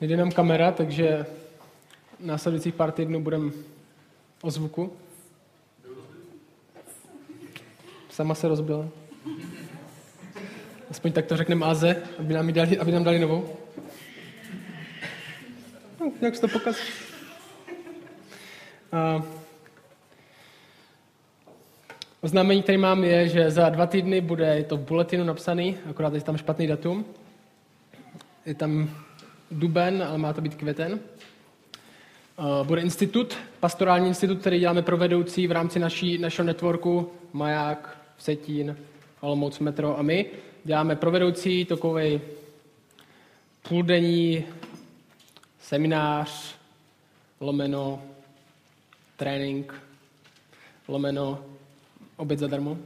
Jde nám kamera, takže následujících pár týdnů budeme o zvuku. Sama se rozbila. Aspoň tak to řekneme Aze, aby nám, dali, aby nám dali novou. No, jak se to pokaz? A oznámení, které mám, je, že za dva týdny bude to v bulletinu napsaný, akorát je tam špatný datum. Je tam duben, ale má to být květen. Bude institut, pastorální institut, který děláme pro vedoucí v rámci naší, našeho networku Maják, Vsetín, Olomouc Metro a my. Děláme pro vedoucí takový půldenní seminář, lomeno, trénink, lomeno, oběd zadarmo. Uh,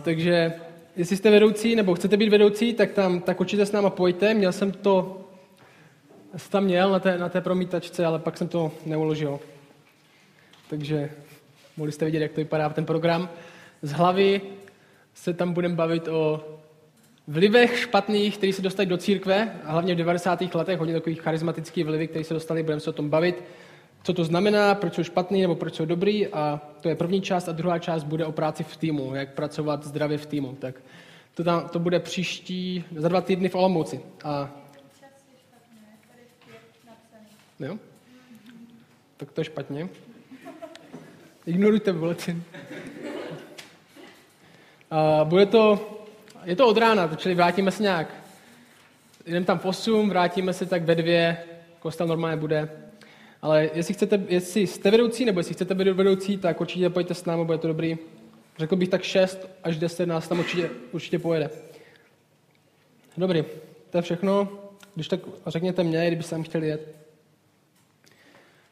takže jestli jste vedoucí nebo chcete být vedoucí, tak tam tak určitě s náma pojďte. Měl jsem to, jsem tam měl na té, na té promítačce, ale pak jsem to neuložil. Takže mohli jste vidět, jak to vypadá ten program. Z hlavy se tam budeme bavit o vlivech špatných, které se dostali do církve, a hlavně v 90. letech, hodně takových charismatických vlivy, které se dostali, budeme se o tom bavit, co to znamená, proč jsou špatný nebo proč jsou dobrý a to je první část a druhá část bude o práci v týmu, jak pracovat zdravě v týmu. Tak to, tam, to bude příští, za dva týdny v Olomouci. A... Jo? Tak to je špatně. Ignorujte bulletin. A bude to, je to od rána, čili vrátíme se nějak. Jdeme tam v 8, vrátíme se tak ve dvě, kostel normálně bude. Ale jestli, chcete, jestli jste vedoucí, nebo jestli chcete být vedoucí, tak určitě pojďte s námi, bude to dobrý. Řekl bych tak 6 až 10 nás tam určitě, určitě pojede. Dobrý, to je všechno. Když tak řekněte mě, kdybyste tam chtěli jet.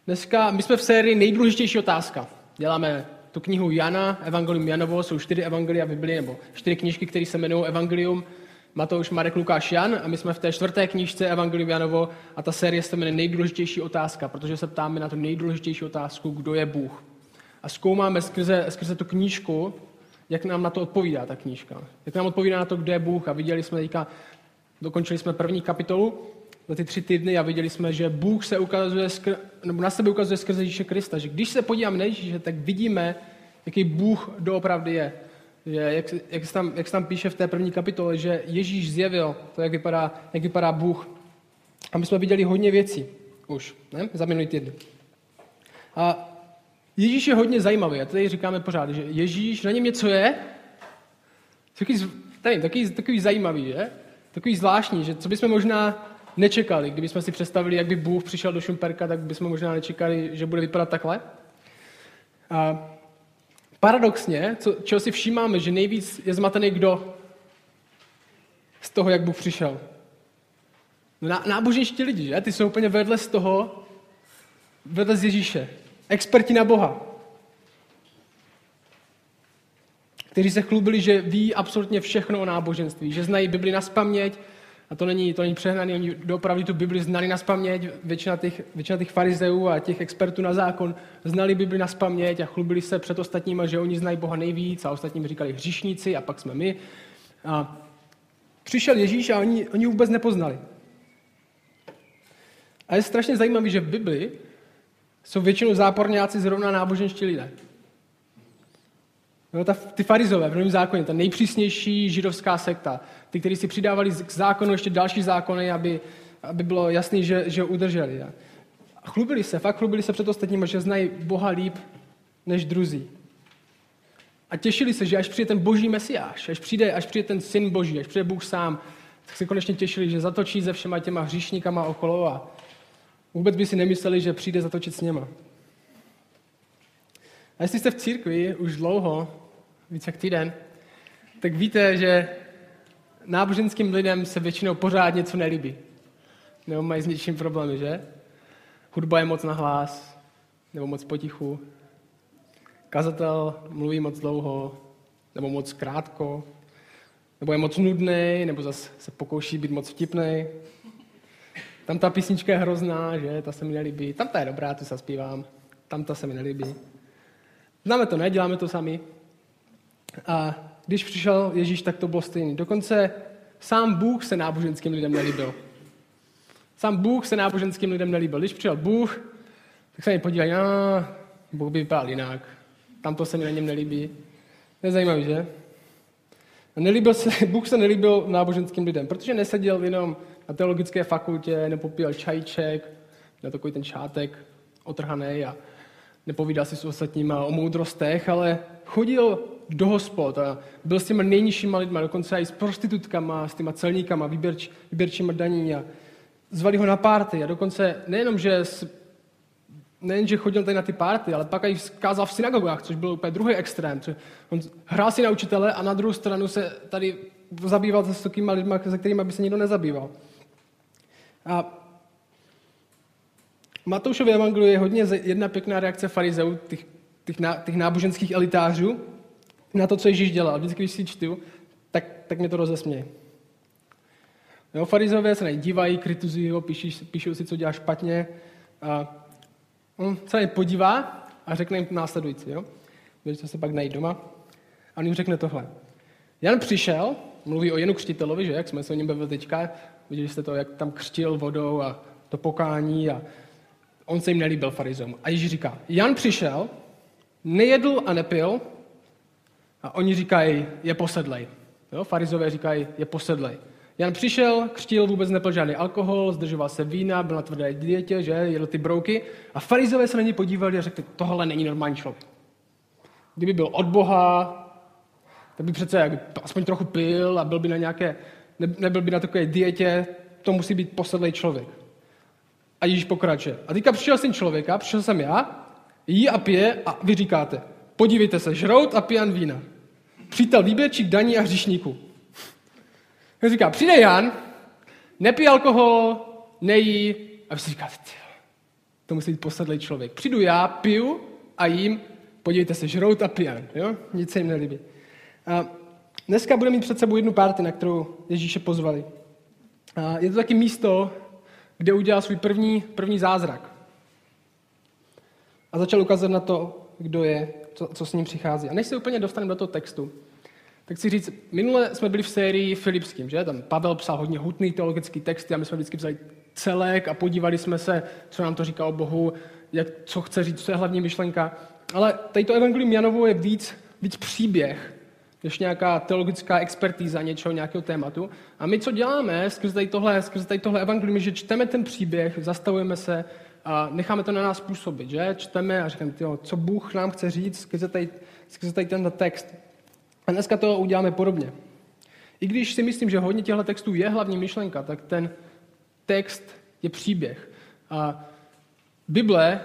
Dneska, my jsme v sérii nejdůležitější otázka. Děláme tu knihu Jana, Evangelium Janovo, jsou čtyři evangelia Bibli, nebo čtyři knížky, které se jmenují Evangelium, Matouš, Marek, Lukáš, Jan a my jsme v té čtvrté knížce Evangelium Janovo a ta série se jmenuje Nejdůležitější otázka, protože se ptáme na tu nejdůležitější otázku, kdo je Bůh. A zkoumáme skrze, skrze tu knížku, jak nám na to odpovídá ta knížka. Jak nám odpovídá na to, kdo je Bůh. A viděli jsme teďka, dokončili jsme první kapitolu za ty tři týdny a viděli jsme, že Bůh se ukazuje, skr, nebo na sebe ukazuje skrze Ježíše Krista. Že když se podíváme na Ježíše, tak vidíme, jaký Bůh doopravdy je. Že jak, jak, se tam, jak se tam píše v té první kapitole, že Ježíš zjevil to, jak vypadá, jak vypadá Bůh. A my jsme viděli hodně věcí už, ne? za minulý týden. A Ježíš je hodně zajímavý. A tady říkáme pořád, že Ježíš, na něm něco je, takový, tady, takový, takový zajímavý, že? Takový zvláštní, že co bychom možná nečekali. Kdybychom si představili, jak by Bůh přišel do Šumperka, tak bychom možná nečekali, že bude vypadat takhle. A paradoxně, co, čeho si všímáme, že nejvíc je zmatený kdo z toho, jak Bůh přišel. No, náboženští lidi, že? Ty jsou úplně vedle z toho, vedle z Ježíše. Experti na Boha. Kteří se chlubili, že ví absolutně všechno o náboženství, že znají Bibli na spaměť, a to není, to není přehnaný, oni doopravdy tu Bibli znali na spaměť, většina těch, většina těch farizeů a těch expertů na zákon znali Bibli na spaměť a chlubili se před ostatníma, že oni znají Boha nejvíc a ostatním říkali hříšníci a pak jsme my. A přišel Ježíš a oni, oni vůbec nepoznali. A je strašně zajímavé, že v Bibli jsou většinou záporňáci zrovna náboženští lidé. No, ta, ty farizové v Novém zákoně, ta nejpřísnější židovská sekta, ty, kteří si přidávali k zákonu ještě další zákony, aby, aby bylo jasný, že, že ho udrželi. A chlubili se, fakt chlubili se před ostatními, že znají Boha líp než druzí. A těšili se, že až přijde ten boží mesiáš, až přijde, až přijde ten syn boží, až přijde Bůh sám, tak se konečně těšili, že zatočí se všema těma hříšníkama okolo a vůbec by si nemysleli, že přijde zatočit s něma. A jestli jste v církvi už dlouho, více jak týden, tak víte, že náboženským lidem se většinou pořád něco nelíbí. Nebo mají s něčím problémy, že? Hudba je moc na hlas, nebo moc potichu. Kazatel mluví moc dlouho, nebo moc krátko, nebo je moc nudný, nebo zase se pokouší být moc vtipný. Tam ta písnička je hrozná, že? Ta se mi nelíbí. Tam ta je dobrá, tu se zpívám. Tam ta se mi nelíbí. Známe to, ne? Děláme to sami. A když přišel Ježíš, tak to bylo stejný. Dokonce sám Bůh se náboženským lidem nelíbil. Sám Bůh se náboženským lidem nelíbil. Když přijel Bůh, tak se mi podívají, no, Bůh by vypadal jinak. Tam to se mi na něm nelíbí. Nezajímavý, že? Nelíbil se, Bůh se nelíbil náboženským lidem, protože neseděl jenom na teologické fakultě, nepopíjel čajček, na takový ten šátek otrhaný a nepovídal si s ostatníma o moudrostech, ale chodil do hospod a byl s těma nejnižšíma lidma, dokonce i s prostitutkama, s těma celníkama, výběrč, výběrčíma daní a zvali ho na párty a dokonce nejenom, že nejen, že chodil tady na ty párty, ale pak i kázal v synagogách, což byl úplně druhý extrém. On hrál si na učitele a na druhou stranu se tady zabýval se takovými lidmi, se kterými by se nikdo nezabýval. A Matoušově evangeliu je hodně jedna pěkná reakce farizeů, těch, těch, ná, těch náboženských elitářů, na to, co Ježíš dělal. Vždycky, když si čtu, tak, tak mě to rozesměje. Jo, farizové se na kritizují ho, píší, píšou si, co dělá špatně. A on se na podívá a řekne jim následující. Jo? Když se pak najít doma. A on jim řekne tohle. Jan přišel, mluví o Janu Křtitelovi, že jak jsme se o něm bavili teďka, viděli jste to, jak tam křtil vodou a to pokání a on se jim nelíbil farizům. A Ježíš říká, Jan přišel, nejedl a nepil a oni říkají, je posedlej. Jo? Farizové říkají, je posedlej. Jan přišel, křtil, vůbec nepil žádný alkohol, zdržoval se vína, byl na tvrdé dietě, že, jedl ty brouky. A farizové se na něj podívali a řekli, tohle není normální člověk. Kdyby byl od Boha, tak by přece jak aspoň trochu pil a byl by na nějaké, ne, nebyl by na takové dietě, to musí být posedlej člověk. A Ježíš pokračuje. A teďka přišel syn člověka, přišel jsem já, jí a pije a vy říkáte, podívejte se, žrout a pijan vína. Přítel výběrčík daní a hříšníků. On říká, přijde Jan, nepí alkohol, nejí, a vy si říkáte, to musí být posedlý člověk. Přijdu já, piju a jím, podívejte se, žrout a pijan, jo? Nic se jim nelíbí. A dneska budeme mít před sebou jednu párty, na kterou Ježíše pozvali. A je to taky místo, kde udělal svůj první, první zázrak. A začal ukazovat na to, kdo je, co, co s ním přichází. A než se úplně dostaneme do toho textu, tak si říct, minule jsme byli v sérii Filipským, že? Tam Pavel psal hodně hutný teologický texty a my jsme vždycky vzali celek a podívali jsme se, co nám to říká o Bohu, jak, co chce říct, co je hlavní myšlenka. Ale tady to evangelium Janovo je víc, víc příběh, než nějaká teologická expertíza něčeho, nějakého tématu. A my co děláme skrze tady tohle, skrze tady tohle evangelium, že čteme ten příběh, zastavujeme se a necháme to na nás působit, že? Čteme a říkáme, tyjo, co Bůh nám chce říct skrze tady, tady ten text. A dneska to uděláme podobně. I když si myslím, že hodně těchto textů je hlavní myšlenka, tak ten text je příběh. A Bible,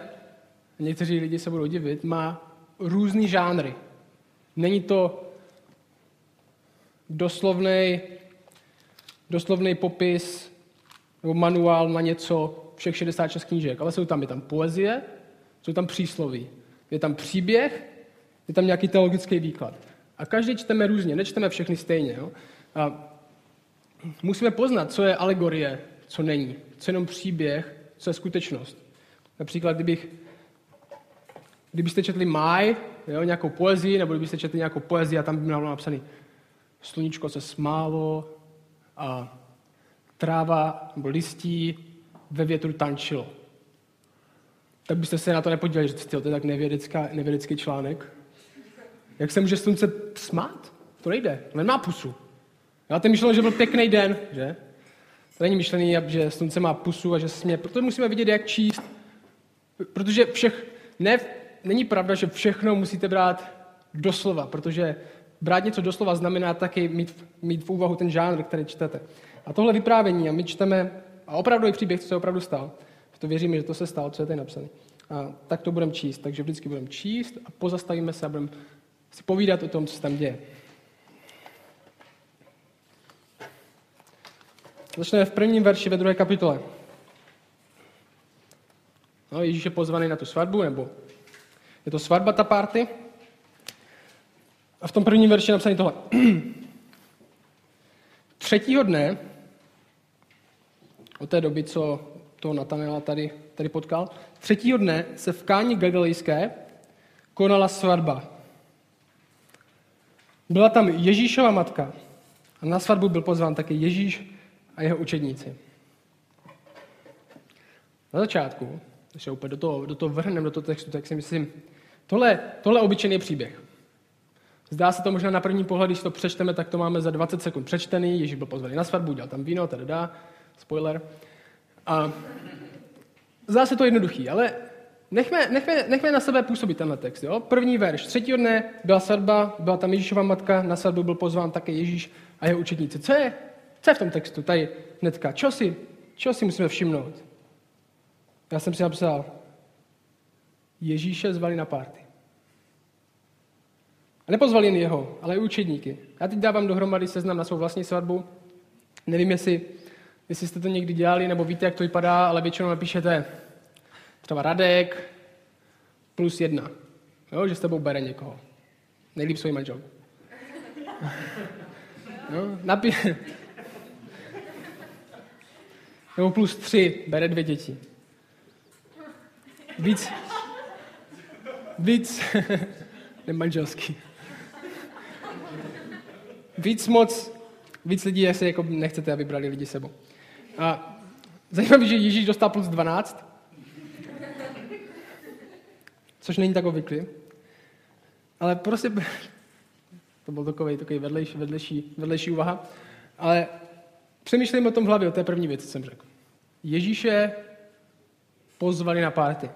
někteří lidi se budou divit, má různý žánry. Není to doslovný, doslovný popis nebo manuál na něco všech 66 knížek, ale jsou tam, je tam poezie, jsou tam přísloví, je tam příběh, je tam nějaký teologický výklad. A každý čteme různě, nečteme všechny stejně. Jo? A musíme poznat, co je alegorie, co není, co je jenom příběh, co je skutečnost. Například, kdybych, kdybyste četli Maj, jo, nějakou poezii, nebo kdybyste četli nějakou poezii a tam by bylo napsaný sluníčko se smálo a tráva nebo listí ve větru tančilo. Tak byste se na to nepodívali, že to je tak nevědecký článek. Jak se může slunce smát? To nejde, to nemá pusu. Já ten myšlel, že byl pěkný den, že? To není myšlený, že slunce má pusu a že směje. Proto musíme vidět, jak číst. Protože všech, ne, není pravda, že všechno musíte brát doslova, protože brát něco doslova znamená taky mít, mít v úvahu ten žánr, který čtete. A tohle vyprávění, a my čteme, a opravdu je příběh, co se opravdu stal, to věříme, že to se stalo, co je tady napsané. A tak to budeme číst. Takže vždycky budeme číst a pozastavíme se a budeme si povídat o tom, co se tam děje. Začneme v prvním verši ve druhé kapitole. No, Ježíš je pozvaný na tu svatbu, nebo je to svatba ta party. A v tom prvním verši je napsané tohle. Třetího dne, od té doby, co toho Natanela tady, tady potkal, třetího dne se v Káni Galilejské konala svatba. Byla tam Ježíšova matka a na svatbu byl pozván také Ježíš a jeho učedníci. Na začátku, když se úplně do toho, do toho vrhneme, do toho textu, tak si myslím, tohle, tohle je obyčejný příběh. Zdá se to možná na první pohled, když to přečteme, tak to máme za 20 sekund přečtený, Ježíš byl pozvaný na svatbu, dělal tam víno, tady dá, spoiler. A zdá se to jednoduchý, ale nechme, nechme, nechme na sebe působit tenhle text. Jo? První verš. Třetího dne byla svatba, byla tam Ježíšova matka, na svatbu byl pozván také Ježíš a jeho učetníci. Co je, co je v tom textu? Tady hnedka. Čo si, čo si musíme všimnout? Já jsem si napsal, Ježíše zvali na párty. A nepozvali jen jeho, ale i učedníky. Já teď dávám dohromady seznam na svou vlastní svatbu. Nevím, jestli, jestli jste to někdy dělali, nebo víte, jak to vypadá, ale většinou napíšete třeba Radek plus jedna. Jo, že s tebou bere někoho. Nejlíp svůj manžel. No, napí... Nebo plus tři, bere dvě děti. Víc, víc, nemanželský. Víc moc, víc lidí, jestli jako nechcete, aby brali lidi sebou. A zajímavé, že Ježíš dostal plus 12, což není tak obvyklý. Ale prostě, to byl takový, takový vedlejší, vedlejší, vedlejší úvaha, ale přemýšlejme o tom v hlavě, o té první věci, co jsem řekl. Ježíše pozvali na párty.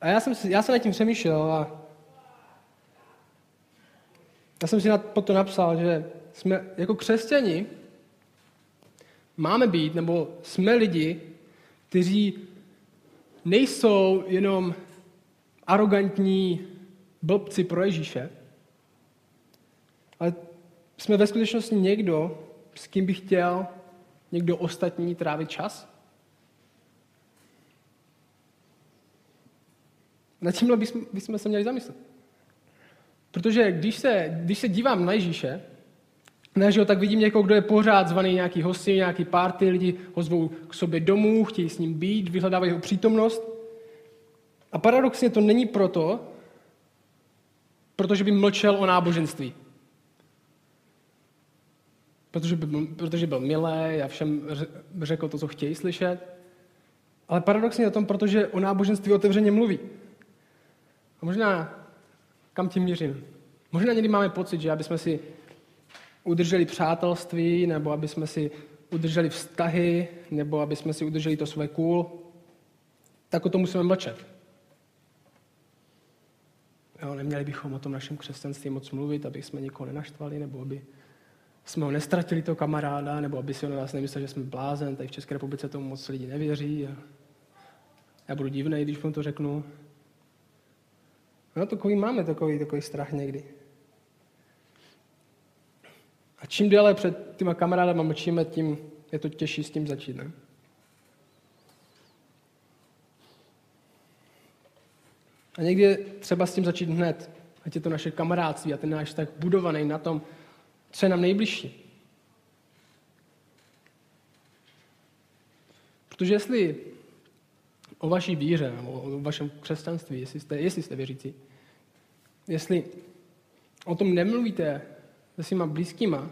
A já jsem, já jsem nad tím přemýšlel a já jsem si na, to napsal, že jsme jako křesťani máme být, nebo jsme lidi, kteří nejsou jenom arrogantní blbci pro Ježíše, ale jsme ve skutečnosti někdo, s kým bych chtěl někdo ostatní trávit čas. Na tímhle bychom, bychom se měli zamyslet. Protože když se, když se dívám na Ježíše, ne, že ho tak vidím někoho, kdo je pořád zvaný nějaký hosti, nějaký party, lidi ho zvou k sobě domů, chtějí s ním být, vyhledávají jeho přítomnost. A paradoxně to není proto, protože by mlčel o náboženství. Protože, by, protože byl milý a všem řekl to, co chtějí slyšet. Ale paradoxně o tom, protože o náboženství otevřeně mluví. A možná kam tím mířím? Možná někdy máme pocit, že aby jsme si udrželi přátelství, nebo aby jsme si udrželi vztahy, nebo aby jsme si udrželi to své cool, tak o tom musíme mlčet. Jo, neměli bychom o tom našem křesťanství moc mluvit, aby jsme nikoho nenaštvali, nebo aby jsme ho nestratili, toho kamaráda, nebo aby si o nás nemyslel, že jsme blázen. Tady v České republice tomu moc lidí nevěří. A já budu divný, když vám to řeknu. No takový máme takový, takový strach někdy. A čím déle před těma kamarádama mlčíme, tím je to těžší s tím začít. Ne? A někdy je třeba s tím začít hned. Ať je to naše kamarádství a ten náš tak budovaný na tom, co je nám nejbližší. Protože jestli o vaší víře, o vašem křesťanství, jestli jste, jestli jste věřící, jestli o tom nemluvíte se svýma blízkýma,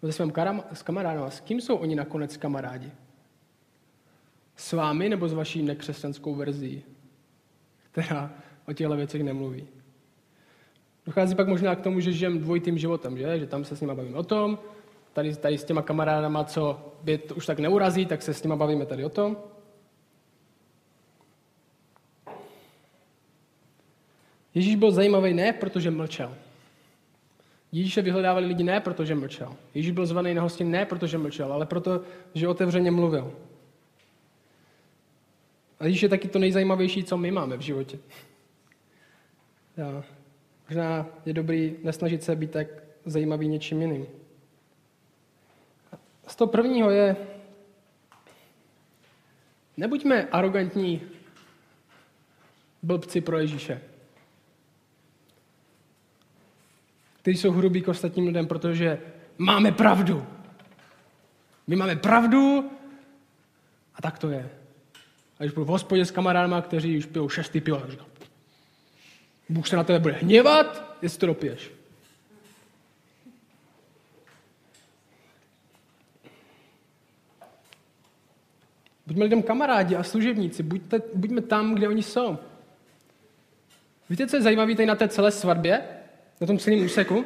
se svým s kamarádama, s kým jsou oni nakonec kamarádi? S vámi nebo s vaší nekřesťanskou verzí, která o těchto věcech nemluví? Dochází pak možná k tomu, že žijem dvojitým životem, že? že tam se s nimi bavím o tom, tady, tady s těma kamarádama, co by to už tak neurazí, tak se s nimi bavíme tady o tom. Ježíš byl zajímavý ne, protože mlčel. Ježíše vyhledávali lidi ne, protože mlčel. Ježíš byl zvaný na hostin ne, protože mlčel, ale proto, že otevřeně mluvil. A Ježíš je taky to nejzajímavější, co my máme v životě. Já. Možná je dobrý nesnažit se být tak zajímavý něčím jiným. Z toho prvního je, nebuďme arrogantní blbci pro Ježíše. Kteří jsou hrubí k ostatním lidem, protože máme pravdu. My máme pravdu a tak to je. A když budu v hospodě s kamarádama, kteří už pijou šestý pivo, tak říkám, Bůh se na tebe bude hněvat, jestli to dopiješ. Buďme lidem kamarádi a služebníci. Buďte, buďme tam, kde oni jsou. Víte, co je zajímavé tady na té celé svatbě? Na tom celém úseku?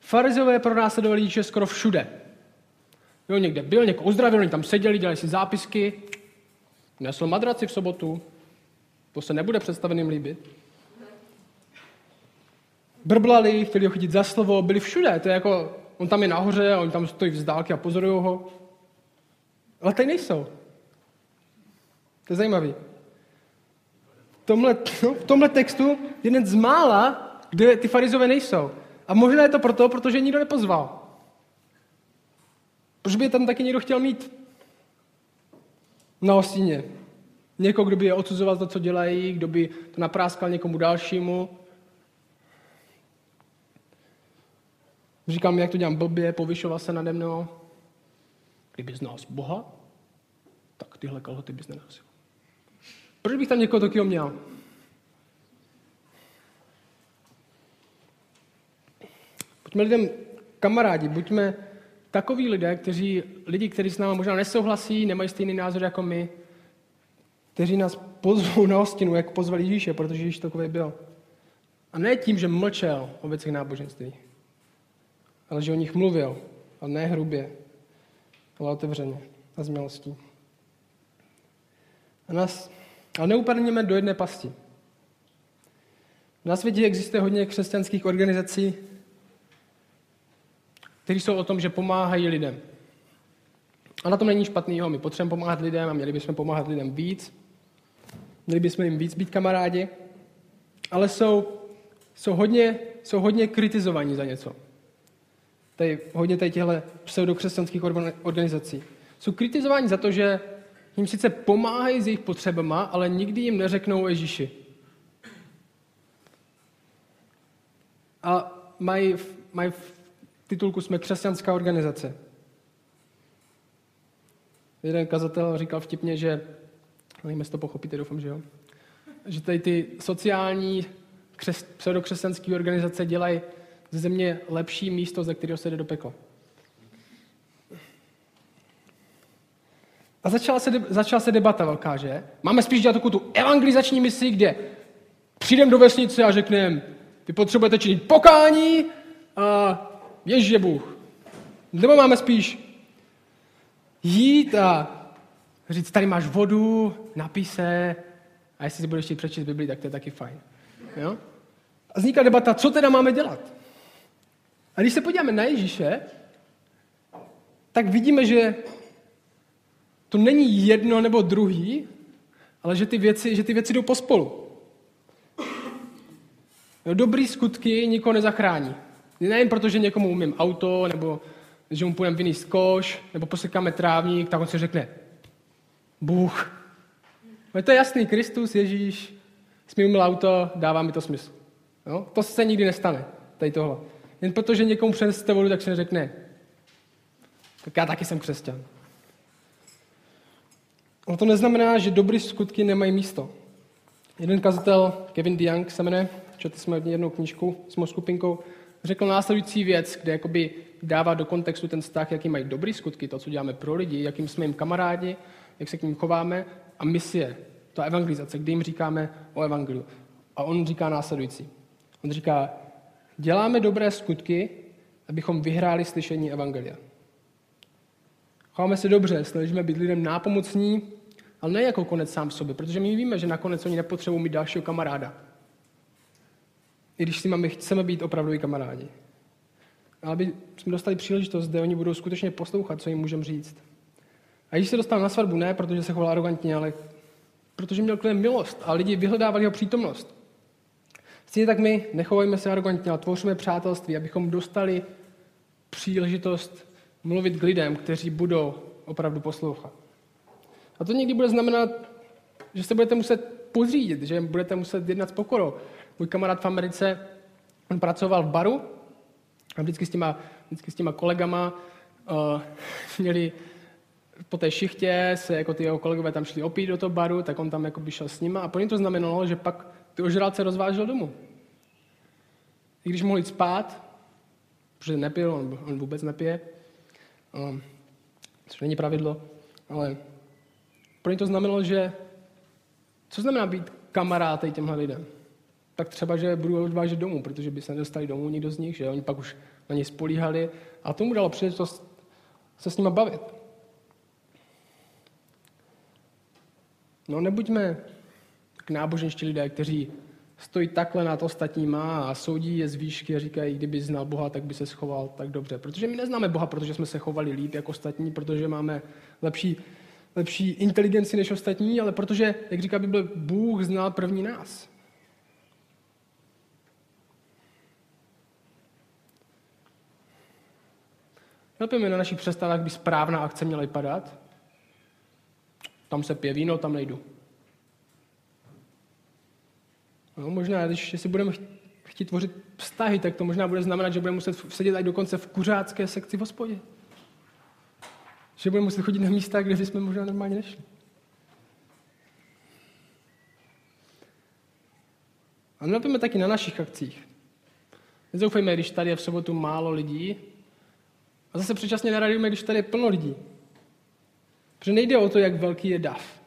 Farizové pronásledovali Ježíše skoro všude. Jo, někde byl, někoho uzdravil, oni tam seděli, dělali si zápisky, nesl madraci v sobotu, to se nebude představeným líbit. Brblali, chtěli ho chytit za slovo, byli všude, to je jako, on tam je nahoře, oni tam stojí vzdálky a pozorují ho. Ale tady nejsou. To je zajímavý. Tomhle, no, v tomhle textu jeden z mála, kde ty farizové nejsou. A možná je to proto, protože nikdo nepozval. Proč by je tam taky někdo chtěl mít? Na ostíně. Někoho, kdo by je odsuzoval to, co dělají, kdo by to napráskal někomu dalšímu. Říkám, jak to dělám blbě, povyšoval se nade mnou. Kdyby znal Boha, tak tyhle kalhoty bys nenosil. Proč bych tam někoho takového měl? Buďme lidem kamarádi, buďme takoví lidé, kteří, lidi, kteří s námi možná nesouhlasí, nemají stejný názor jako my, kteří nás pozvou na hostinu, jak pozval Ježíše, protože Ježíš takový byl. A ne tím, že mlčel o věcech náboženství, ale že o nich mluvil, a ne hrubě, ale otevřeně a s milostí. A nás, ale neupadněme do jedné pasti. Na světě existuje hodně křesťanských organizací, které jsou o tom, že pomáhají lidem. A na tom není špatného. My potřebujeme pomáhat lidem a měli bychom pomáhat lidem víc. Měli bychom jim víc být kamarádi. Ale jsou, jsou, hodně, jsou hodně kritizovaní za něco. Tady, hodně tady těchto pseudokřesťanských organizací. Jsou kritizováni za to, že jim sice pomáhají s jejich potřebama, ale nikdy jim neřeknou o Ježíši. A mají, mají v titulku jsme křesťanská organizace. Jeden kazatel říkal vtipně, že, nevím, to pochopíte, doufám, že jo, že tady ty sociální křes, pseudokřesťanské organizace dělají ze země lepší místo, ze kterého se jde do pekla. A začala se, začala se debata velká, že? Máme spíš dělat takovou tu evangelizační misi, kde přijdem do vesnice a řekneme, vy potřebujete činit pokání a Ježíš je Bůh. Nebo máme spíš jít a říct, tady máš vodu, napij se a jestli si budeš chtít přečíst Bibli, tak to je taky fajn. Jo? A vzniká debata, co teda máme dělat. A když se podíváme na Ježíše, tak vidíme, že to není jedno nebo druhý, ale že ty věci, že ty věci jdou pospolu. Dobrý skutky nikoho nezachrání. Nejen proto, že někomu umím auto, nebo že mu půjdeme vyníst koš, nebo posekáme trávník, tak on si řekne, Bůh. No to jasný, Kristus, Ježíš, jsi mi auto, dává mi to smysl. Jo? To se nikdy nestane, tady tohle. Jen protože někomu přenesete vodu, tak se neřekne, tak já taky jsem křesťan. No to neznamená, že dobré skutky nemají místo. Jeden kazatel, Kevin DeYoung se jmenuje, četli jsme jednou knížku s mou skupinkou, řekl následující věc, kde jakoby dává do kontextu ten vztah, jaký mají dobrý skutky, to, co děláme pro lidi, jakým jsme jim kamarádi, jak se k ním chováme a misie, ta evangelizace, kdy jim říkáme o evangeliu. A on říká následující. On říká, děláme dobré skutky, abychom vyhráli slyšení evangelia. Chováme se dobře, snažíme být lidem nápomocní, ale ne jako konec sám sobě, protože my víme, že nakonec oni nepotřebují mít dalšího kamaráda i když s nimi chceme být opravdu kamarádi. Ale aby jsme dostali příležitost, kde oni budou skutečně poslouchat, co jim můžeme říct. A když se dostal na svatbu, ne protože se choval arrogantně, ale protože měl klient milost a lidi vyhledávali jeho přítomnost. Stejně tak my nechovajme se arrogantně, ale tvoříme přátelství, abychom dostali příležitost mluvit k lidem, kteří budou opravdu poslouchat. A to někdy bude znamenat, že se budete muset podřídit, že budete muset jednat s pokorou, můj kamarád v Americe, on pracoval v baru a vždycky s těma, vždycky s těma kolegama uh, měli po té šichtě se jako ty jeho kolegové tam šli opít do toho baru, tak on tam jako by šel s nima a pro ně to znamenalo, že pak ty ožralce rozvážel domů. I když mohl jít spát, protože nepil, on, on vůbec nepije, což není pravidlo, ale pro ně to znamenalo, že co znamená být kamarád těmhle lidem? Tak třeba, že budu odvážet domů, protože by se nedostali domů nikdo z nich, že oni pak už na něj spolíhali a tomu dalo příležitost se s nima bavit. No nebuďme k náboženští lidé, kteří stojí takhle nad ostatníma a soudí je z výšky a říkají, kdyby znal Boha, tak by se schoval tak dobře. Protože my neznáme Boha, protože jsme se chovali líp jako ostatní, protože máme lepší, lepší inteligenci než ostatní, ale protože, jak říká Bible, Bůh znal první nás. Nelpíme na našich představách, jak by správná akce měla vypadat. Tam se pije víno, tam nejdu. No, možná, když si budeme chtít tvořit vztahy, tak to možná bude znamenat, že budeme muset sedět i dokonce v kuřácké sekci v hospodě. Že budeme muset chodit na místa, kde jsme možná normálně nešli. A nelpíme taky na našich akcích. Nezoufejme, když tady je v sobotu málo lidí, a zase předčasně neradíme, když tady je plno lidí. Protože nejde o to, jak velký je dav.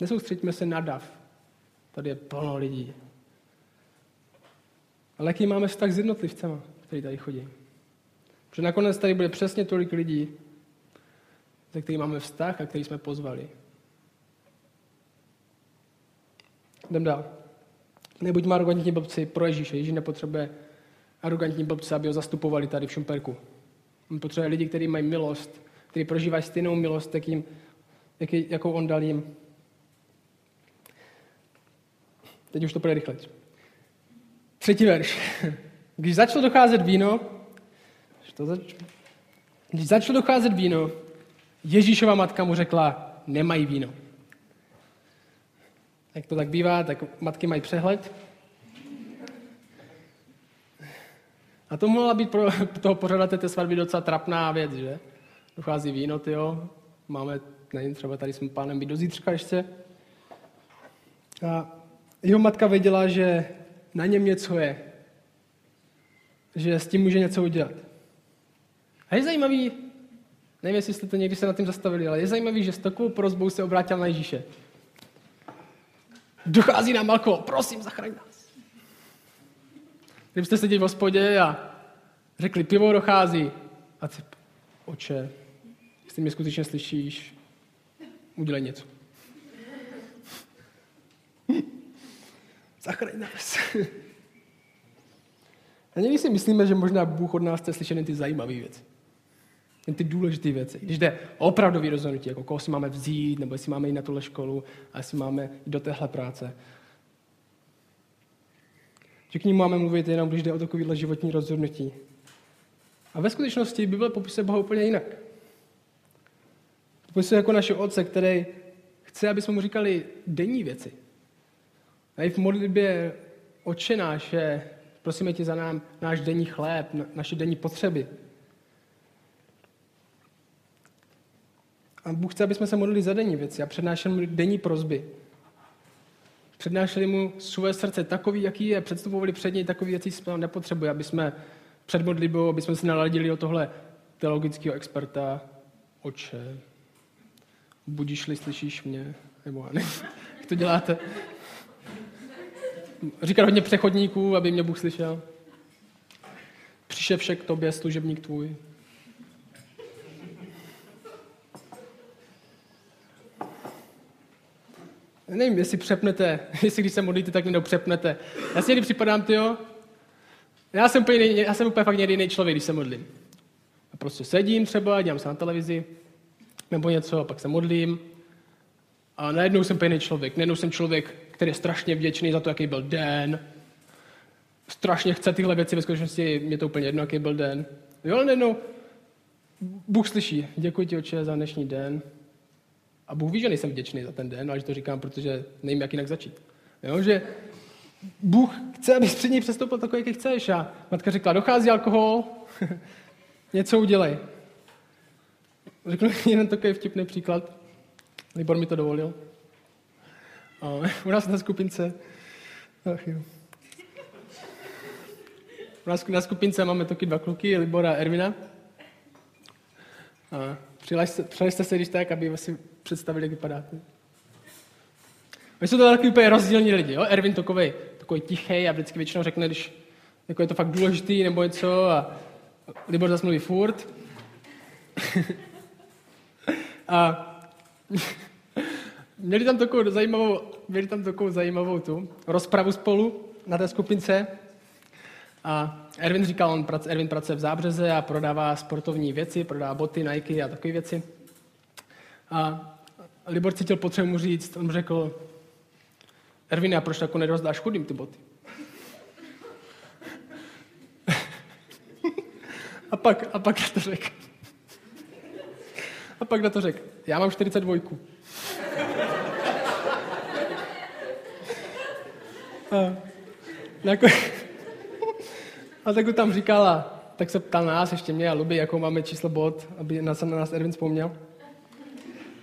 Nesoustřeďme se na dav. Tady je plno lidí. Ale jaký máme vztah s jednotlivcema, který tady chodí? Protože nakonec tady bude přesně tolik lidí, se kterými máme vztah a který jsme pozvali. Jdem dál. Nebuďme arrogantní blbci pro Ježíše. Ježíš nepotřebuje arrogantní blbce, aby ho zastupovali tady v Šumperku. On potřebuje lidi, kteří mají milost, kteří prožívají stejnou milost, jakým, jaký, jakou on dal jim. Teď už to půjde rychle. Třetí verš. Když začalo docházet víno, když začalo docházet víno, Ježíšova matka mu řekla, nemají víno. Jak to tak bývá, tak matky mají přehled. A to mohla být pro toho pořadatele té svatby docela trapná věc, že? Dochází víno, tyjo, máme, nevím, třeba tady jsme pánem být do zítřka ještě. A jeho matka věděla, že na něm něco je. Že s tím může něco udělat. A je zajímavý, nevím, jestli jste to někdy se nad tím zastavili, ale je zajímavý, že s takovou prozbou se obrátil na Ježíše. Dochází nám alkohol, prosím, zachraň nás. Kdybyste seděli v hospodě a řekli, pivo dochází. A ty, oče, jestli mě skutečně slyšíš, udělej něco. Zachraň nás. A někdy si myslíme, že možná Bůh od nás chce slyšet ty zajímavé věci. Jen ty důležité věci. Když jde opravdu rozhodnutí, jako koho si máme vzít, nebo jestli máme jít na tuhle školu, a jestli máme jít do téhle práce. Že k ním máme mluvit jenom, když jde o takovýhle životní rozhodnutí. A ve skutečnosti Bible popisuje Boha úplně jinak. Popisuje jako naše otce, který chce, aby jsme mu říkali denní věci. I v modlitbě oče náš prosíme tě za nám náš denní chléb, naše denní potřeby. A Bůh chce, aby jsme se modlili za denní věci a přednášeli mu denní prozby. Přednášeli mu své srdce takový, jaký je, předstupovali před něj takový věci, jsme nepotřebuje, aby jsme před modlitbou, aby jsme si naladili o tohle teologického experta, oče, budíš-li, slyšíš mě, nebo ne, jak to děláte? Říkat hodně přechodníků, aby mě Bůh slyšel. Přišel však k tobě, služebník tvůj. Nevím, jestli přepnete, jestli když se modlíte, tak mě přepnete. Já si někdy připadám, tyjo, já jsem úplně, já jsem úplně fakt někdy jiný člověk, když se modlím. A prostě sedím třeba, dělám se na televizi, nebo něco, a pak se modlím. A najednou jsem úplně člověk. Najednou jsem člověk, který je strašně vděčný za to, jaký byl den. Strašně chce tyhle věci, ve skutečnosti mě to úplně jedno, jaký byl den. Jo, ale najednou Bůh slyší, děkuji ti, oče, za dnešní den. A Bůh ví, že nejsem vděčný za ten den, ale že to říkám, protože nevím, jak jinak začít. Jo, že Bůh chce, abys před něj přestoupil takový, jaký chceš. A matka řekla, dochází alkohol, něco udělej. Řeknu jeden takový vtipný příklad. Libor mi to dovolil. U nás na skupince, ach jo. U nás na skupince máme taky dva kluky, Libora a Ervina. A Přiležte se, když tak, aby si představili, jak vypadáte. My jsou to takový úplně rozdílní lidi. Jo? Ervin takový, takový tichý a vždycky většinou řekne, když jako je to fakt důležitý nebo něco a Libor zase mluví furt. a měli tam takovou zajímavou, měli tam takovou zajímavou tu rozpravu spolu na té skupince. A Ervin říkal, on prac, Ervin pracuje v Zábřeze a prodává sportovní věci, prodává boty, Nike a takové věci. A Libor cítil potřebu mu říct, on mu řekl, Ervin, a proč jako nerozdáš chudým ty boty? a pak, a pak na to řekl. A pak na to řekl, já mám 42. jako, a tak tam říkala, tak se ptal nás, ještě mě a Luby, jakou máme číslo bod, aby na, na nás Ervin vzpomněl.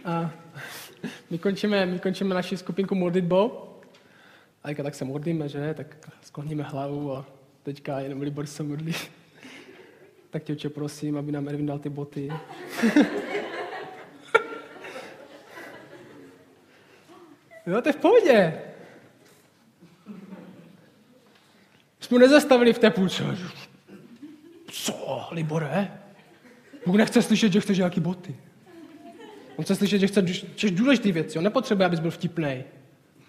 A my končíme, my končíme naši skupinku modlitbou. A jak tak se modlíme, že? Tak skloníme hlavu a teďka jenom Libor se modlí. tak tě, prosím, aby nám Ervin dal ty boty. jo, to je v pohodě. Jsme nezastavili v té půlce. Co, Libore? Bůh nechce slyšet, že chceš nějaký boty. On chce slyšet, že chceš důležité věci. On nepotřebuje, abys byl vtipný.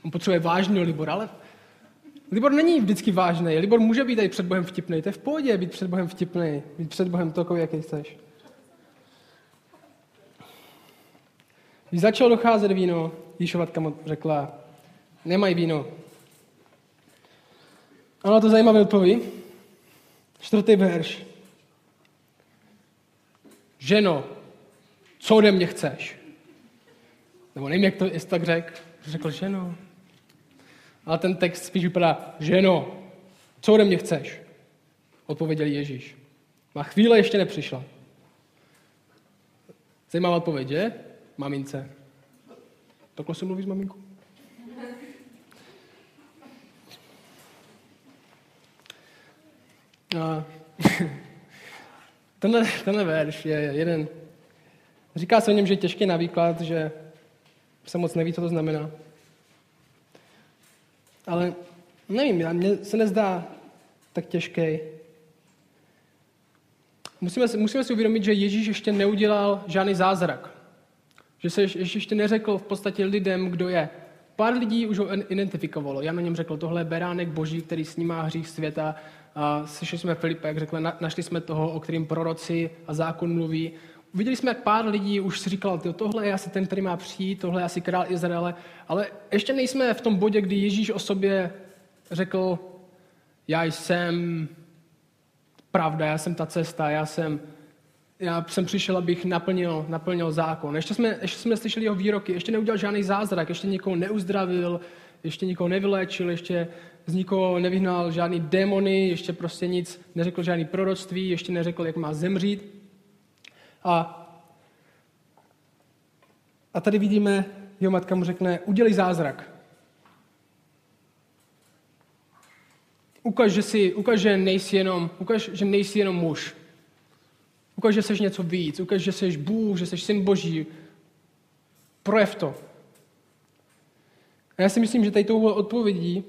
On potřebuje vážný Libor, ale Libor není vždycky vážný. Libor může být i před Bohem vtipný. To je v pohodě být před Bohem vtipný. Být před Bohem takový, jaký chceš. Když začal docházet víno, Jíšovatka mu řekla, nemaj víno. Ano, to zajímavé odpoví. Čtvrtý verš. Ženo, co ode mě chceš? Nebo nevím, jak to, jestli tak řekl. Řekl, ženo. Ale ten text spíš vypadá, ženo, co ode mě chceš? Odpověděl Ježíš. Má chvíle ještě nepřišla. Zajímavá odpověď, že? Mamince. Takhle se mluví s maminkou? A tenhle, tenhle verš je jeden, říká se o něm, že je těžký na výklad, že se moc neví, co to znamená. Ale nevím, mně se nezdá tak těžký. Musíme, musíme si uvědomit, že Ježíš ještě neudělal žádný zázrak. Že se ještě neřekl v podstatě lidem, kdo je. Pár lidí už ho identifikovalo. Já na něm řekl, tohle je beránek boží, který snímá hřích světa. A slyšeli jsme Filipa, jak řekl, našli jsme toho, o kterým proroci a zákon mluví. Viděli jsme, jak pár lidí už si říkal, tohle je asi ten, který má přijít, tohle je asi král Izraele, ale ještě nejsme v tom bodě, kdy Ježíš o sobě řekl, já jsem pravda, já jsem ta cesta, já jsem, já jsem přišel, abych naplnil, naplnil zákon. Ještě jsme, ještě jsme slyšeli jeho výroky, ještě neudělal žádný zázrak, ještě nikoho neuzdravil, ještě nikoho nevyléčil, ještě z nikoho nevyhnal žádný démony, ještě prostě nic neřekl žádný proroctví, ještě neřekl, jak má zemřít. A, a tady vidíme, jeho matka mu řekne, udělej zázrak. Ukaž, že, jsi, ukaž, že nejsi jenom, ukaž, že nejsi jenom muž. Ukaž, že jsi něco víc. Ukaž, že jsi Bůh, že jsi syn Boží. Projev to. Já si myslím, že tady touhle odpovědí,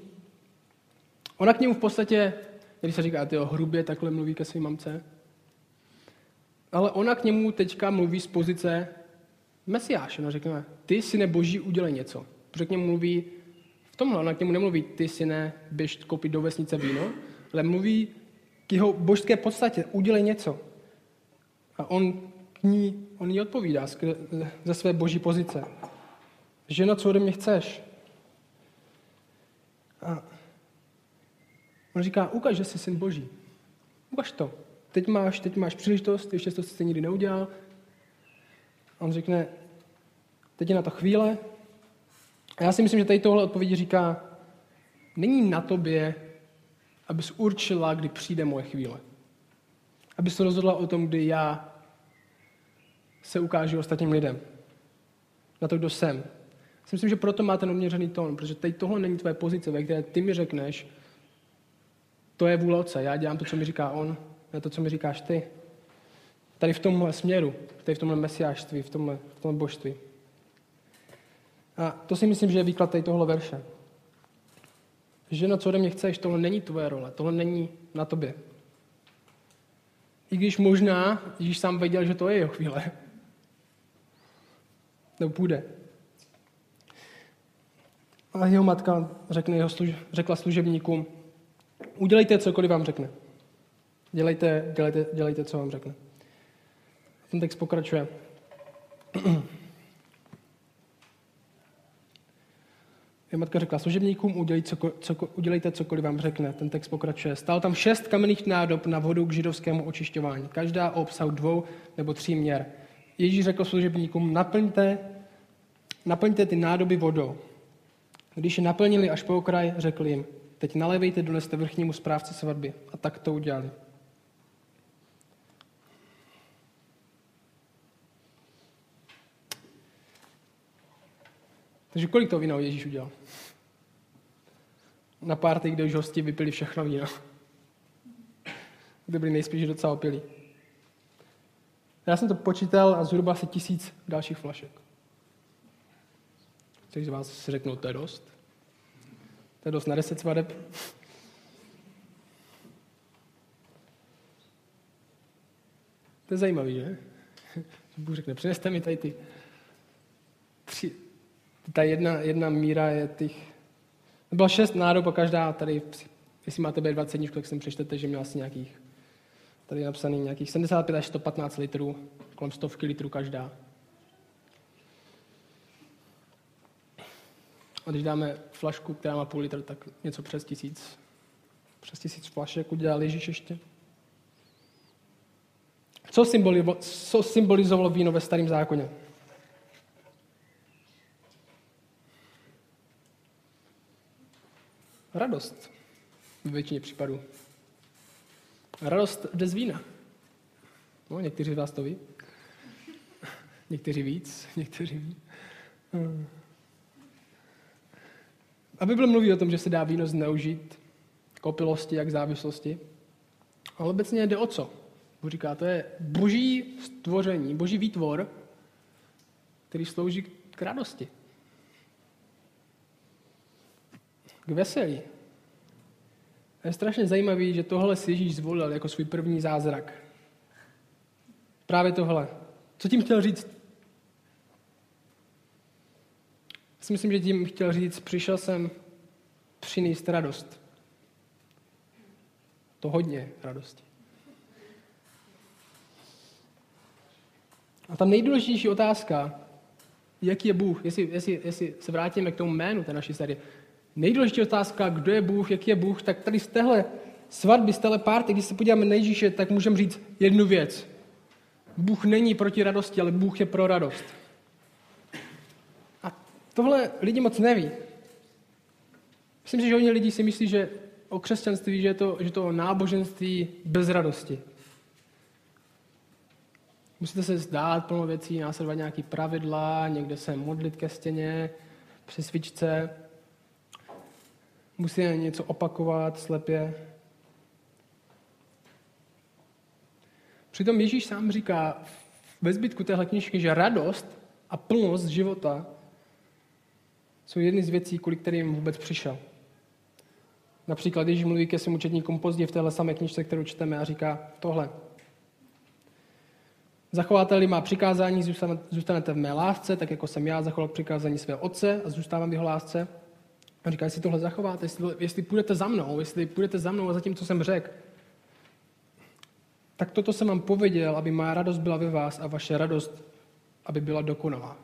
ona k němu v podstatě, když se říká, ty hrubě takhle mluví ke své mamce, ale ona k němu teďka mluví z pozice Mesiáše. No řekne, ty, syne boží, udělej něco. Protože k němu mluví v tomhle. Ona k němu nemluví, ty, syne, běž koupit do vesnice víno, ale mluví k jeho božské podstatě, udělej něco. A on k ní, on jí odpovídá ze své boží pozice. Ženo, co ode mě chceš? A on říká, ukaž, že jsi syn boží. Ukaž to teď máš, teď máš příležitost, ještě to jsi nikdy neudělal. A on řekne, teď je na to chvíle. A já si myslím, že tady tohle odpovědi říká, není na tobě, abys určila, kdy přijde moje chvíle. Aby se rozhodla o tom, kdy já se ukážu ostatním lidem. Na to, kdo jsem. Si myslím, že proto má ten uměřený tón, protože tady tohle není tvoje pozice, ve které ty mi řekneš, to je vůle já dělám to, co mi říká on, na to, co mi říkáš ty. Tady v tomhle směru, tady v tomhle mesiářství, v tomhle, v tomhle božství. A to si myslím, že je výklad tady tohle verše. Ženo, co ode mě chceš, tohle není tvoje role, tohle není na tobě. I když možná Ježíš sám věděl, že to je jeho chvíle. Nebo půjde. A jeho matka řekne jeho služ, řekla služebníkům, udělejte cokoliv vám řekne. Dělejte, dělejte, dělejte, co vám řekne. Ten text pokračuje. Jeho matka řekla služebníkům, udělejte, coko, coko, udělejte cokoliv vám řekne. Ten text pokračuje. Stál tam šest kamenných nádob na vodu k židovskému očišťování. Každá obsahu dvou nebo tří měr. Ježíš řekl služebníkům, naplňte, naplňte ty nádoby vodou. Když je naplnili až po okraj, řekl jim, teď nalevejte, doneste vrchnímu správci svatby. A tak to udělali. Takže kolik to vína Ježíš udělal? Na párty, kde už hosti vypili všechno víno. Kde byli nejspíš docela opilí. Já jsem to počítal a zhruba asi tisíc dalších flašek. Těch z vás si řeknou, to je dost. To je dost na deset svadeb. To je zajímavý, že? Bůh řekne, přineste mi tady ty tři, ta jedna, jedna míra je těch... Bylo šest nádob a každá tady, jestli máte B20, tak sem přečtete, že měl asi nějakých, tady je napsaný nějakých 75 až 115 litrů, kolem stovky litrů každá. A když dáme flašku, která má půl litr, tak něco přes tisíc. Přes tisíc flašek udělal Ježíš ještě. Co, co symbolizovalo víno ve starém zákoně? Radost v většině případů. Radost jde z vína. No, někteří z vás to ví. Někteří víc, někteří ví. Hmm. A Bible mluví o tom, že se dá víno zneužít k opilosti, jak závislosti. Ale obecně jde o co? Bůh říká, to je boží stvoření, boží výtvor, který slouží k radosti. K veselí. A je strašně zajímavý, že tohle si Ježíš zvolil jako svůj první zázrak. Právě tohle. Co tím chtěl říct? Já si myslím, že tím chtěl říct, přišel jsem přinést radost. To hodně radosti. A ta nejdůležitější otázka, jaký je Bůh, jestli, jestli, jestli se vrátíme k tomu jménu té naší série, nejdůležitější otázka, kdo je Bůh, jaký je Bůh, tak tady z téhle svatby, z téhle párty, když se podíváme na Ježíše, tak můžeme říct jednu věc. Bůh není proti radosti, ale Bůh je pro radost. Tohle lidi moc neví. Myslím si, že hodně lidí si myslí, že o křesťanství, že je to, že to náboženství bez radosti. Musíte se zdát plno věcí, následovat nějaké pravidla, někde se modlit ke stěně, při svičce. Musíme něco opakovat slepě. Přitom Ježíš sám říká ve zbytku téhle knižky, že radost a plnost života jsou jedny z věcí, kvůli kterým vůbec přišel. Například, když mluví ke svým učetníkům později v téhle samé knižce, kterou čteme a říká tohle. Zachováte-li má přikázání, zůstanete v mé lásce, tak jako jsem já zachoval přikázání svého otce a zůstávám v jeho lásce. A říká, jestli tohle zachováte, jestli, jestli půjdete za mnou, jestli půjdete za mnou a za tím, co jsem řekl, tak toto jsem vám pověděl, aby má radost byla ve vás a vaše radost, aby byla dokonalá.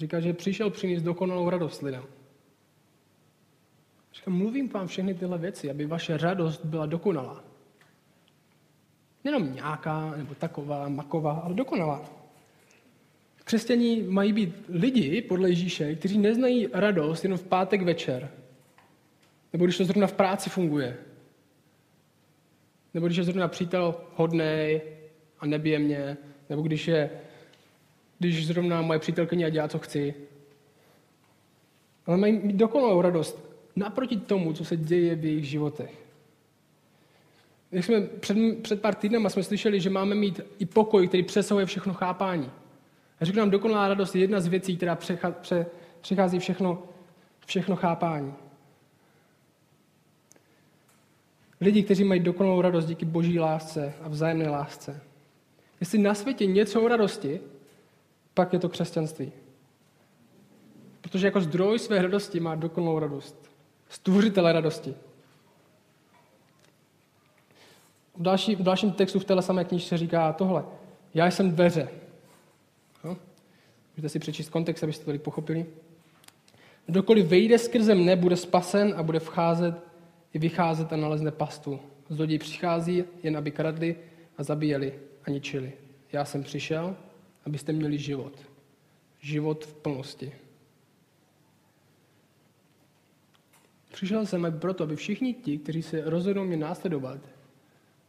Říká, že přišel přinést dokonalou radost lidem. Říká, mluvím vám všechny tyhle věci, aby vaše radost byla dokonalá. Nenom nějaká, nebo taková, maková, ale dokonalá. Křesťaní mají být lidi, podle Ježíše, kteří neznají radost jenom v pátek večer. Nebo když to zrovna v práci funguje. Nebo když je zrovna přítel hodnej a nebije mě. Nebo když je když zrovna moje přítelkyně dělá, co chci. Ale mají mít dokonalou radost naproti tomu, co se děje v jejich životech. Jak jsme před, před pár týdnama jsme slyšeli, že máme mít i pokoj, který přesahuje všechno chápání. A řekl nám, dokonalá radost je jedna z věcí, která přecha, pře, přechází všechno, všechno chápání. Lidi, kteří mají dokonalou radost díky boží lásce a vzájemné lásce. Jestli na světě něco o radosti, pak je to křesťanství. Protože jako zdroj své radosti má dokonalou radost. Stvořitele radosti. V, další, v dalším textu v téhle samé knižce říká tohle. Já jsem dveře. No? Můžete si přečíst kontext, abyste to pochopili. Kdokoliv vejde skrze mne, bude spasen a bude vcházet i vycházet a nalezne pastu. Zloději přichází jen, aby kradli a zabíjeli a ničili. Já jsem přišel, abyste měli život. Život v plnosti. Přišel jsem proto, aby všichni ti, kteří se rozhodnou mě následovat,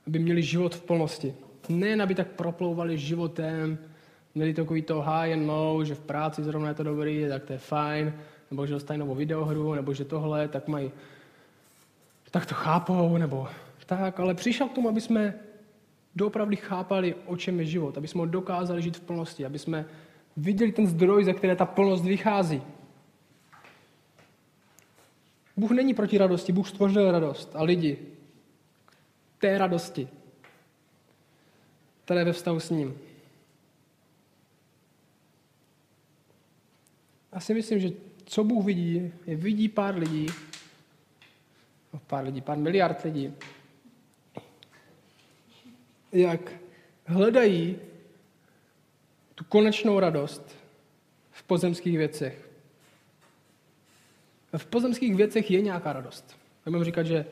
aby měli život v plnosti. Ne, aby tak proplouvali životem, měli takový to high and low, že v práci zrovna je to dobrý, tak to je fajn, nebo že dostají novou videohru, nebo že tohle, tak mají, tak to chápou, nebo tak, ale přišel k tomu, aby jsme doopravdy chápali, o čem je život, aby jsme ho dokázali žít v plnosti, aby jsme viděli ten zdroj, ze které ta plnost vychází. Bůh není proti radosti, Bůh stvořil radost a lidi té radosti, které ve vztahu s ním. Já si myslím, že co Bůh vidí, je vidí pár lidí, no pár lidí, pár miliard lidí, jak hledají tu konečnou radost v pozemských věcech. V pozemských věcech je nějaká radost. Můžeme říkat, že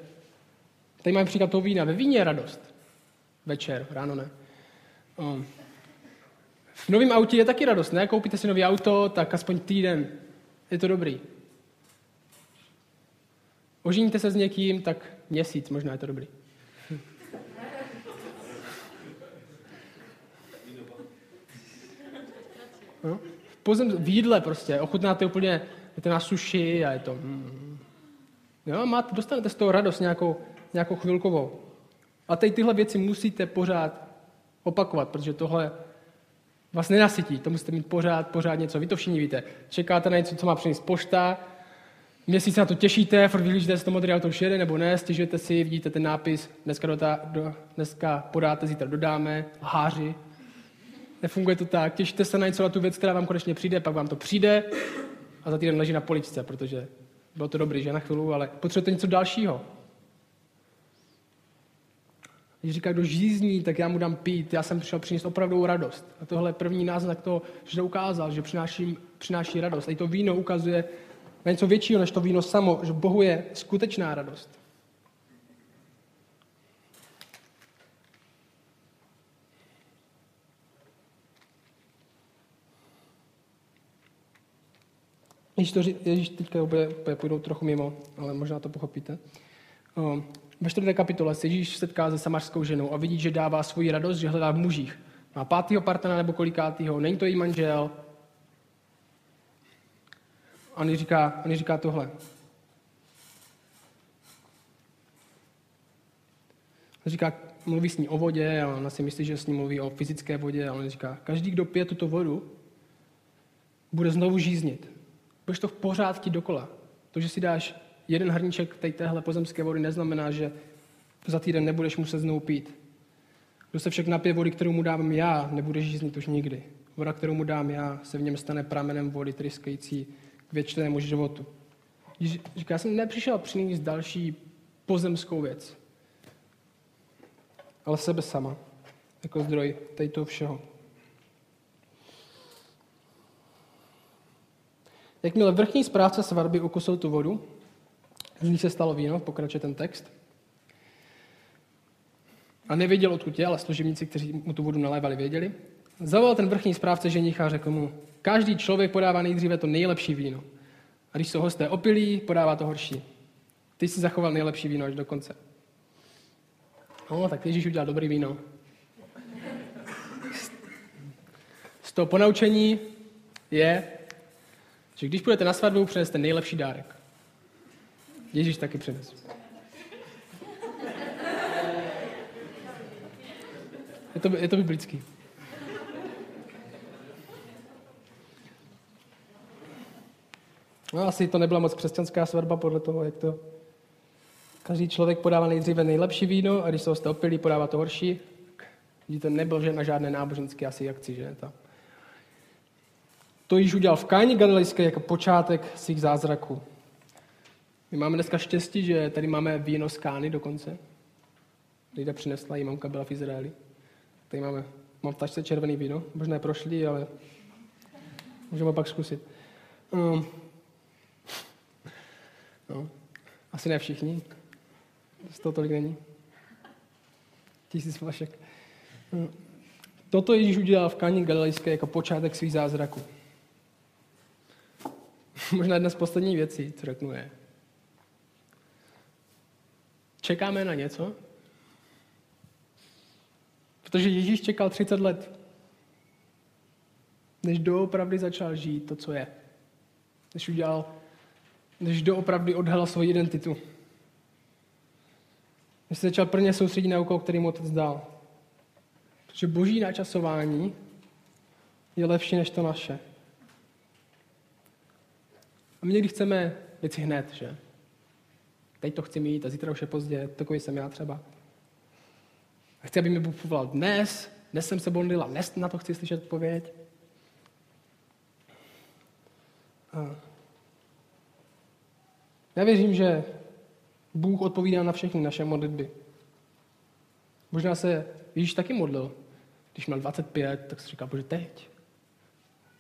tady máme příklad toho vína. Ve víně je radost. Večer, ráno ne. Um, v novém autě je taky radost, ne? Koupíte si nový auto, tak aspoň týden. Je to dobrý. Oženíte se s někým, tak měsíc, možná je to dobrý. No? Pozem, v jídle prostě, ochutnáte úplně, je to na suši a je to... Mm. Jo, máte, dostanete z toho radost nějakou, nějakou chvilkovou. A teď tyhle věci musíte pořád opakovat, protože tohle vás nenasytí. To musíte mít pořád, pořád něco. Vy to všichni víte. Čekáte na něco, co má přinést pošta, měsíc se na to těšíte, furt vyhlížíte, jestli to modré auto už jede nebo ne, stěžujete si, vidíte ten nápis, dneska, dotá, do, dneska podáte, zítra dodáme, háři, Nefunguje to tak. Těšte se na něco, na tu věc, která vám konečně přijde, pak vám to přijde a za týden leží na poličce, protože bylo to dobrý, že na chvíli, ale potřebujete něco dalšího. Když říká, kdo žízní, tak já mu dám pít. Já jsem přišel přinést opravdovou radost. A tohle je první náznak toho, že to ukázal, že přináší, přináší radost. A i to víno ukazuje na něco většího než to víno samo, že Bohu je skutečná radost. Ježíš, to, Ježíš teďka bude, půjdou trochu mimo, ale možná to pochopíte. Ve čtvrté kapitole se Ježíš setká se samařskou ženou a vidí, že dává svoji radost, že hledá v mužích. Má pátýho partnera nebo kolikátýho, není to její manžel. A on říká, on říká tohle. On říká, mluví s ní o vodě a ona si myslí, že s ní mluví o fyzické vodě a on říká, každý, kdo pije tuto vodu, bude znovu žíznit. Budeš to v pořád ti dokola. To, že si dáš jeden hrníček té téhle pozemské vody, neznamená, že za týden nebudeš muset znovu pít. Kdo se však napije vody, kterou mu dávám já, nebude žíznit už nikdy. Voda, kterou mu dám já, se v něm stane pramenem vody tryskající k věčnému životu. Říká, já jsem nepřišel přinést další pozemskou věc, ale sebe sama, jako zdroj toho všeho. Jakmile vrchní správce svatby ukusil tu vodu, z ní se stalo víno, pokračuje ten text, a nevěděl, odkud je, ale služebníci, kteří mu tu vodu nalévali, věděli, zavolal ten vrchní správce ženicha a řekl mu, každý člověk podává nejdříve to nejlepší víno. A když jsou hosté opilí, podává to horší. Ty jsi zachoval nejlepší víno až do konce. No, tak Ježíš udělal dobrý víno. Z toho ponaučení je, že když půjdete na svatbu, přineste nejlepší dárek. Ježíš taky přines. Je to, je to biblický. No asi to nebyla moc křesťanská svatba podle toho, jak to... Každý člověk podává nejdříve nejlepší víno a když se ho jste opilí, podává to horší. Vidíte, nebyl že na žádné náboženské asi akci, že? Ta. To již udělal v Káni Galilejské jako počátek svých zázraků. My máme dneska štěstí, že tady máme víno z Kány dokonce. Lidé přinesla, i mamka byla v Izraeli. Tady máme, mám v tačce červený víno, možná prošli, ale můžeme pak zkusit. Um, no, asi ne všichni. Z toho tolik není. Tisíc flašek. Um, toto Ježíš udělal v Káni Galilejské jako počátek svých zázraků. Možná jedna z posledních věcí, co řeknu je. Čekáme na něco, Protože Ježíš čekal 30 let, než doopravdy začal žít to, co je. Než udělal, než doopravdy odhalil svoji identitu. Než se začal prvně soustředit na úkol, který mu otec dal. Protože boží načasování je lepší než to naše. A my někdy chceme věci hned, že? Teď to chci mít a zítra už je pozdě, takový jsem já třeba. A chci, aby mi Bůh povolal dnes, dnes jsem se modlil a dnes na to chci slyšet odpověď. A já věřím, že Bůh odpovídá na všechny naše modlitby. Možná se Ježíš taky modlil. Když měl 25, tak si říkal, bože, teď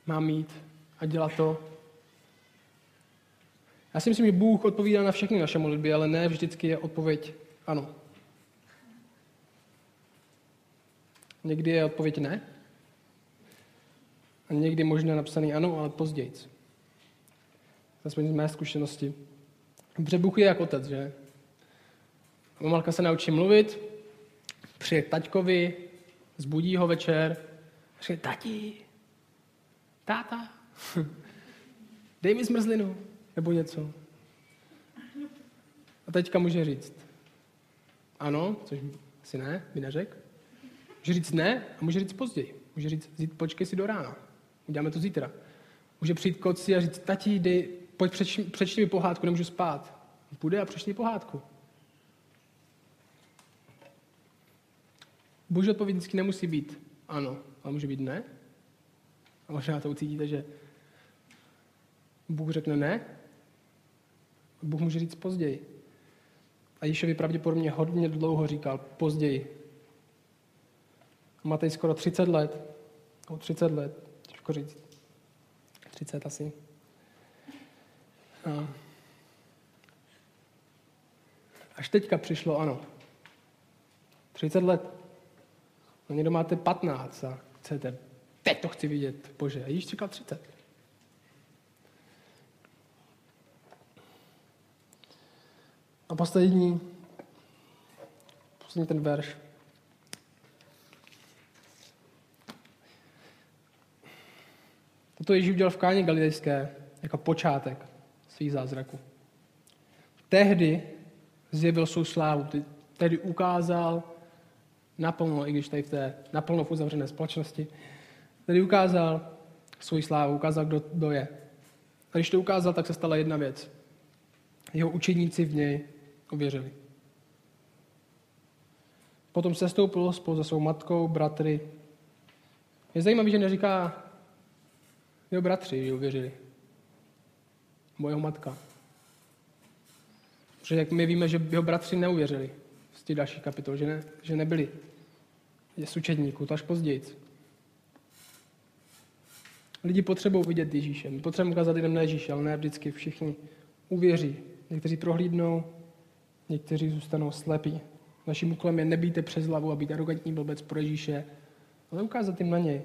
mám mít a dělat to. Já si myslím, že Bůh odpovídá na všechny naše modlitby, ale ne vždycky je odpověď ano. Někdy je odpověď ne. A někdy možná napsaný ano, ale později. Aspoň z mé zkušenosti. Protože Bůh je jak otec, že? Mamalka se naučí mluvit, přijde k taťkovi, zbudí ho večer říká, tati, táta, dej mi zmrzlinu, nebo něco. A teďka může říct, ano, což si ne, by neřekl. Může říct ne a může říct později. Může říct, počkej si do rána. Uděláme to zítra. Může přijít k otci a říct, tati, dej, pojď přečti, přečti mi pohádku, nemůžu spát. Půjde a přečti pohádku. Boží odpověď vždycky nemusí být ano, ale může být ne. A možná to ucítíte, že Bůh řekne ne, Bůh může říct později. A Ježíšovi pravděpodobně hodně dlouho říkal později, Matej skoro 30 let, o 30 let, těžko říct, 30 asi. A až teďka přišlo ano. 30 let. A někdo máte 15 a chcete, teď to chci vidět. Bože, a již čekal 30. A poslední, poslední ten verš. Toto Ježíš udělal v Káně Galilejské jako počátek svých zázraků. Tehdy zjevil svou slávu, tehdy ukázal naplno, i když tady v té naplno v uzavřené společnosti, tehdy ukázal svou slávu, ukázal, kdo, kdo je. A když to ukázal, tak se stala jedna věc. Jeho učedníci v něj uvěřili. Potom se stoupil spolu se svou matkou, bratry. Je zajímavé, že neříká jeho bratři, že uvěřili. Moje matka. Protože jak my víme, že jeho bratři neuvěřili z těch dalších kapitol, že, ne, že nebyli je z učedníků, to až později. Lidi potřebují vidět Ježíše. My potřebujeme ukázat jenom na Ježíše, ale ne vždycky všichni uvěří. Někteří prohlídnou, někteří zůstanou slepí. Naším úkolem je nebýte přes hlavu a být arrogantní blbec pro Ježíše, ale ukázat jim na něj.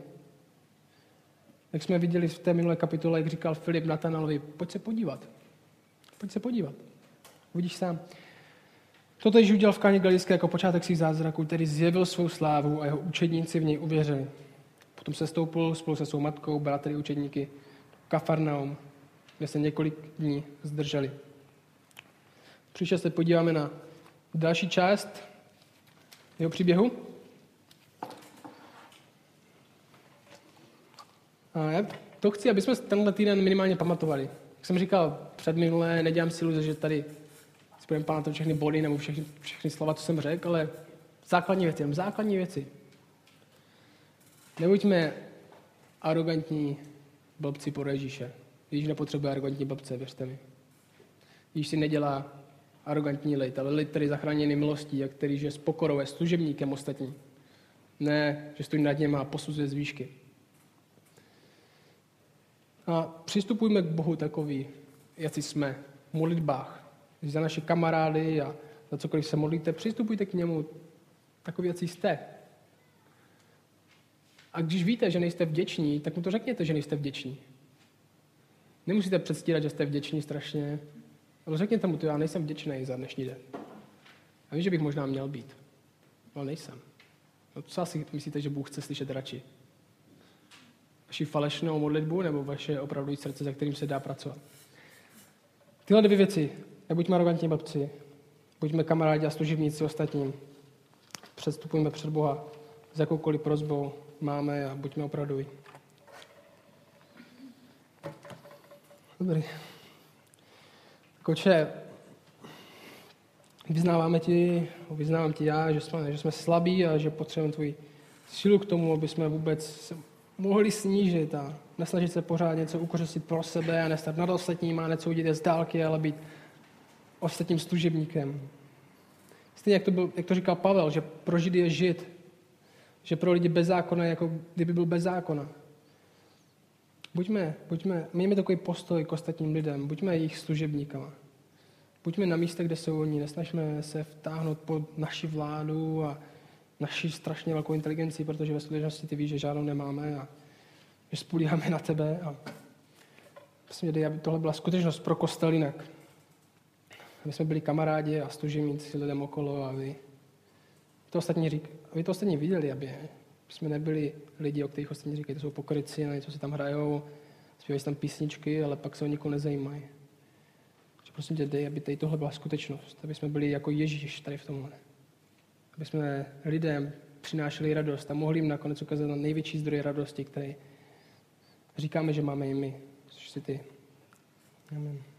Jak jsme viděli v té minulé kapitole, jak říkal Filip Natanalovi, pojď se podívat. Pojď se podívat. Uvidíš sám. Toto již udělal v Káně Galilejské jako počátek svých zázraků, který zjevil svou slávu a jeho učedníci v něj uvěřili. Potom se stoupil spolu se svou matkou, bratry učedníky Kafarnaum, kde se několik dní zdrželi. Příště se podíváme na další část jeho příběhu. A já to chci, aby jsme tenhle týden minimálně pamatovali. Jak jsem říkal předminulé, nedělám si iluze, že tady si budeme pamatovat všechny body nebo všechny, všechny slova, co jsem řekl, ale základní věci, jenom základní věci. Nebuďme arrogantní blbci pro Ježíše. Ježíš nepotřebuje arrogantní blbce, věřte mi. Ježíš si nedělá arrogantní lid, ale lid, který zachráněný milostí a který je s pokorou, je služebníkem ostatní. Ne, že stojí nad něma a posuzuje z výšky. A přistupujme k Bohu takový, jak jsme, v modlitbách. Za naše kamarády a za cokoliv se modlíte, přistupujte k němu takový, jak jste. A když víte, že nejste vděční, tak mu to řekněte, že nejste vděční. Nemusíte předstírat, že jste vděční strašně, ale řekněte mu to, já nejsem vděčný za dnešní den. A vím, že bych možná měl být, ale nejsem. No co asi myslíte, že Bůh chce slyšet radši? Vaši falešnou modlitbu nebo vaše opravdu srdce, za kterým se dá pracovat? Tyhle dvě věci. Nebuďme arrogantní babci, buďme kamarádi a služebníci ostatním. Předstupujme před Boha s jakoukoliv prozbou máme a buďme opravdu. Dobrý. Koče, vyznáváme ti, vyznávám ti já, že jsme, že jsme slabí a že potřebujeme tvoji sílu k tomu, aby jsme vůbec mohli snížit a nesnažit se pořád něco ukořistit pro sebe a nestat nad ostatním a něco udělat z dálky, ale být ostatním služebníkem. Stejně jak to, byl, jak to říkal Pavel, že pro Židy je žid, že pro lidi bez zákona je jako kdyby byl bez zákona. Buďme, buďme, mějme takový postoj k ostatním lidem, buďme jejich služebníkama. Buďme na místě, kde jsou oni, nesnažme se vtáhnout pod naši vládu a naši strašně velkou inteligenci, protože ve skutečnosti ty víš, že žádnou nemáme a že spolíháme na tebe. A myslím, dej, aby tohle byla skutečnost pro kostel jinak. Aby jsme byli kamarádi a služebníci lidem okolo a vy to ostatní řík, aby to ostatní viděli, aby jsme nebyli lidi, o kterých ostatní říkají, to jsou pokryci, na něco si tam hrajou, zpívají si tam písničky, ale pak se o nikoho nezajímají. Že prosím tě, dej, aby tady tohle byla skutečnost, aby jsme byli jako Ježíš tady v tomhle. Aby jsme lidem přinášeli radost a mohli jim nakonec ukázat na největší zdroj radosti, který říkáme, že máme i my, což si ty. Amen.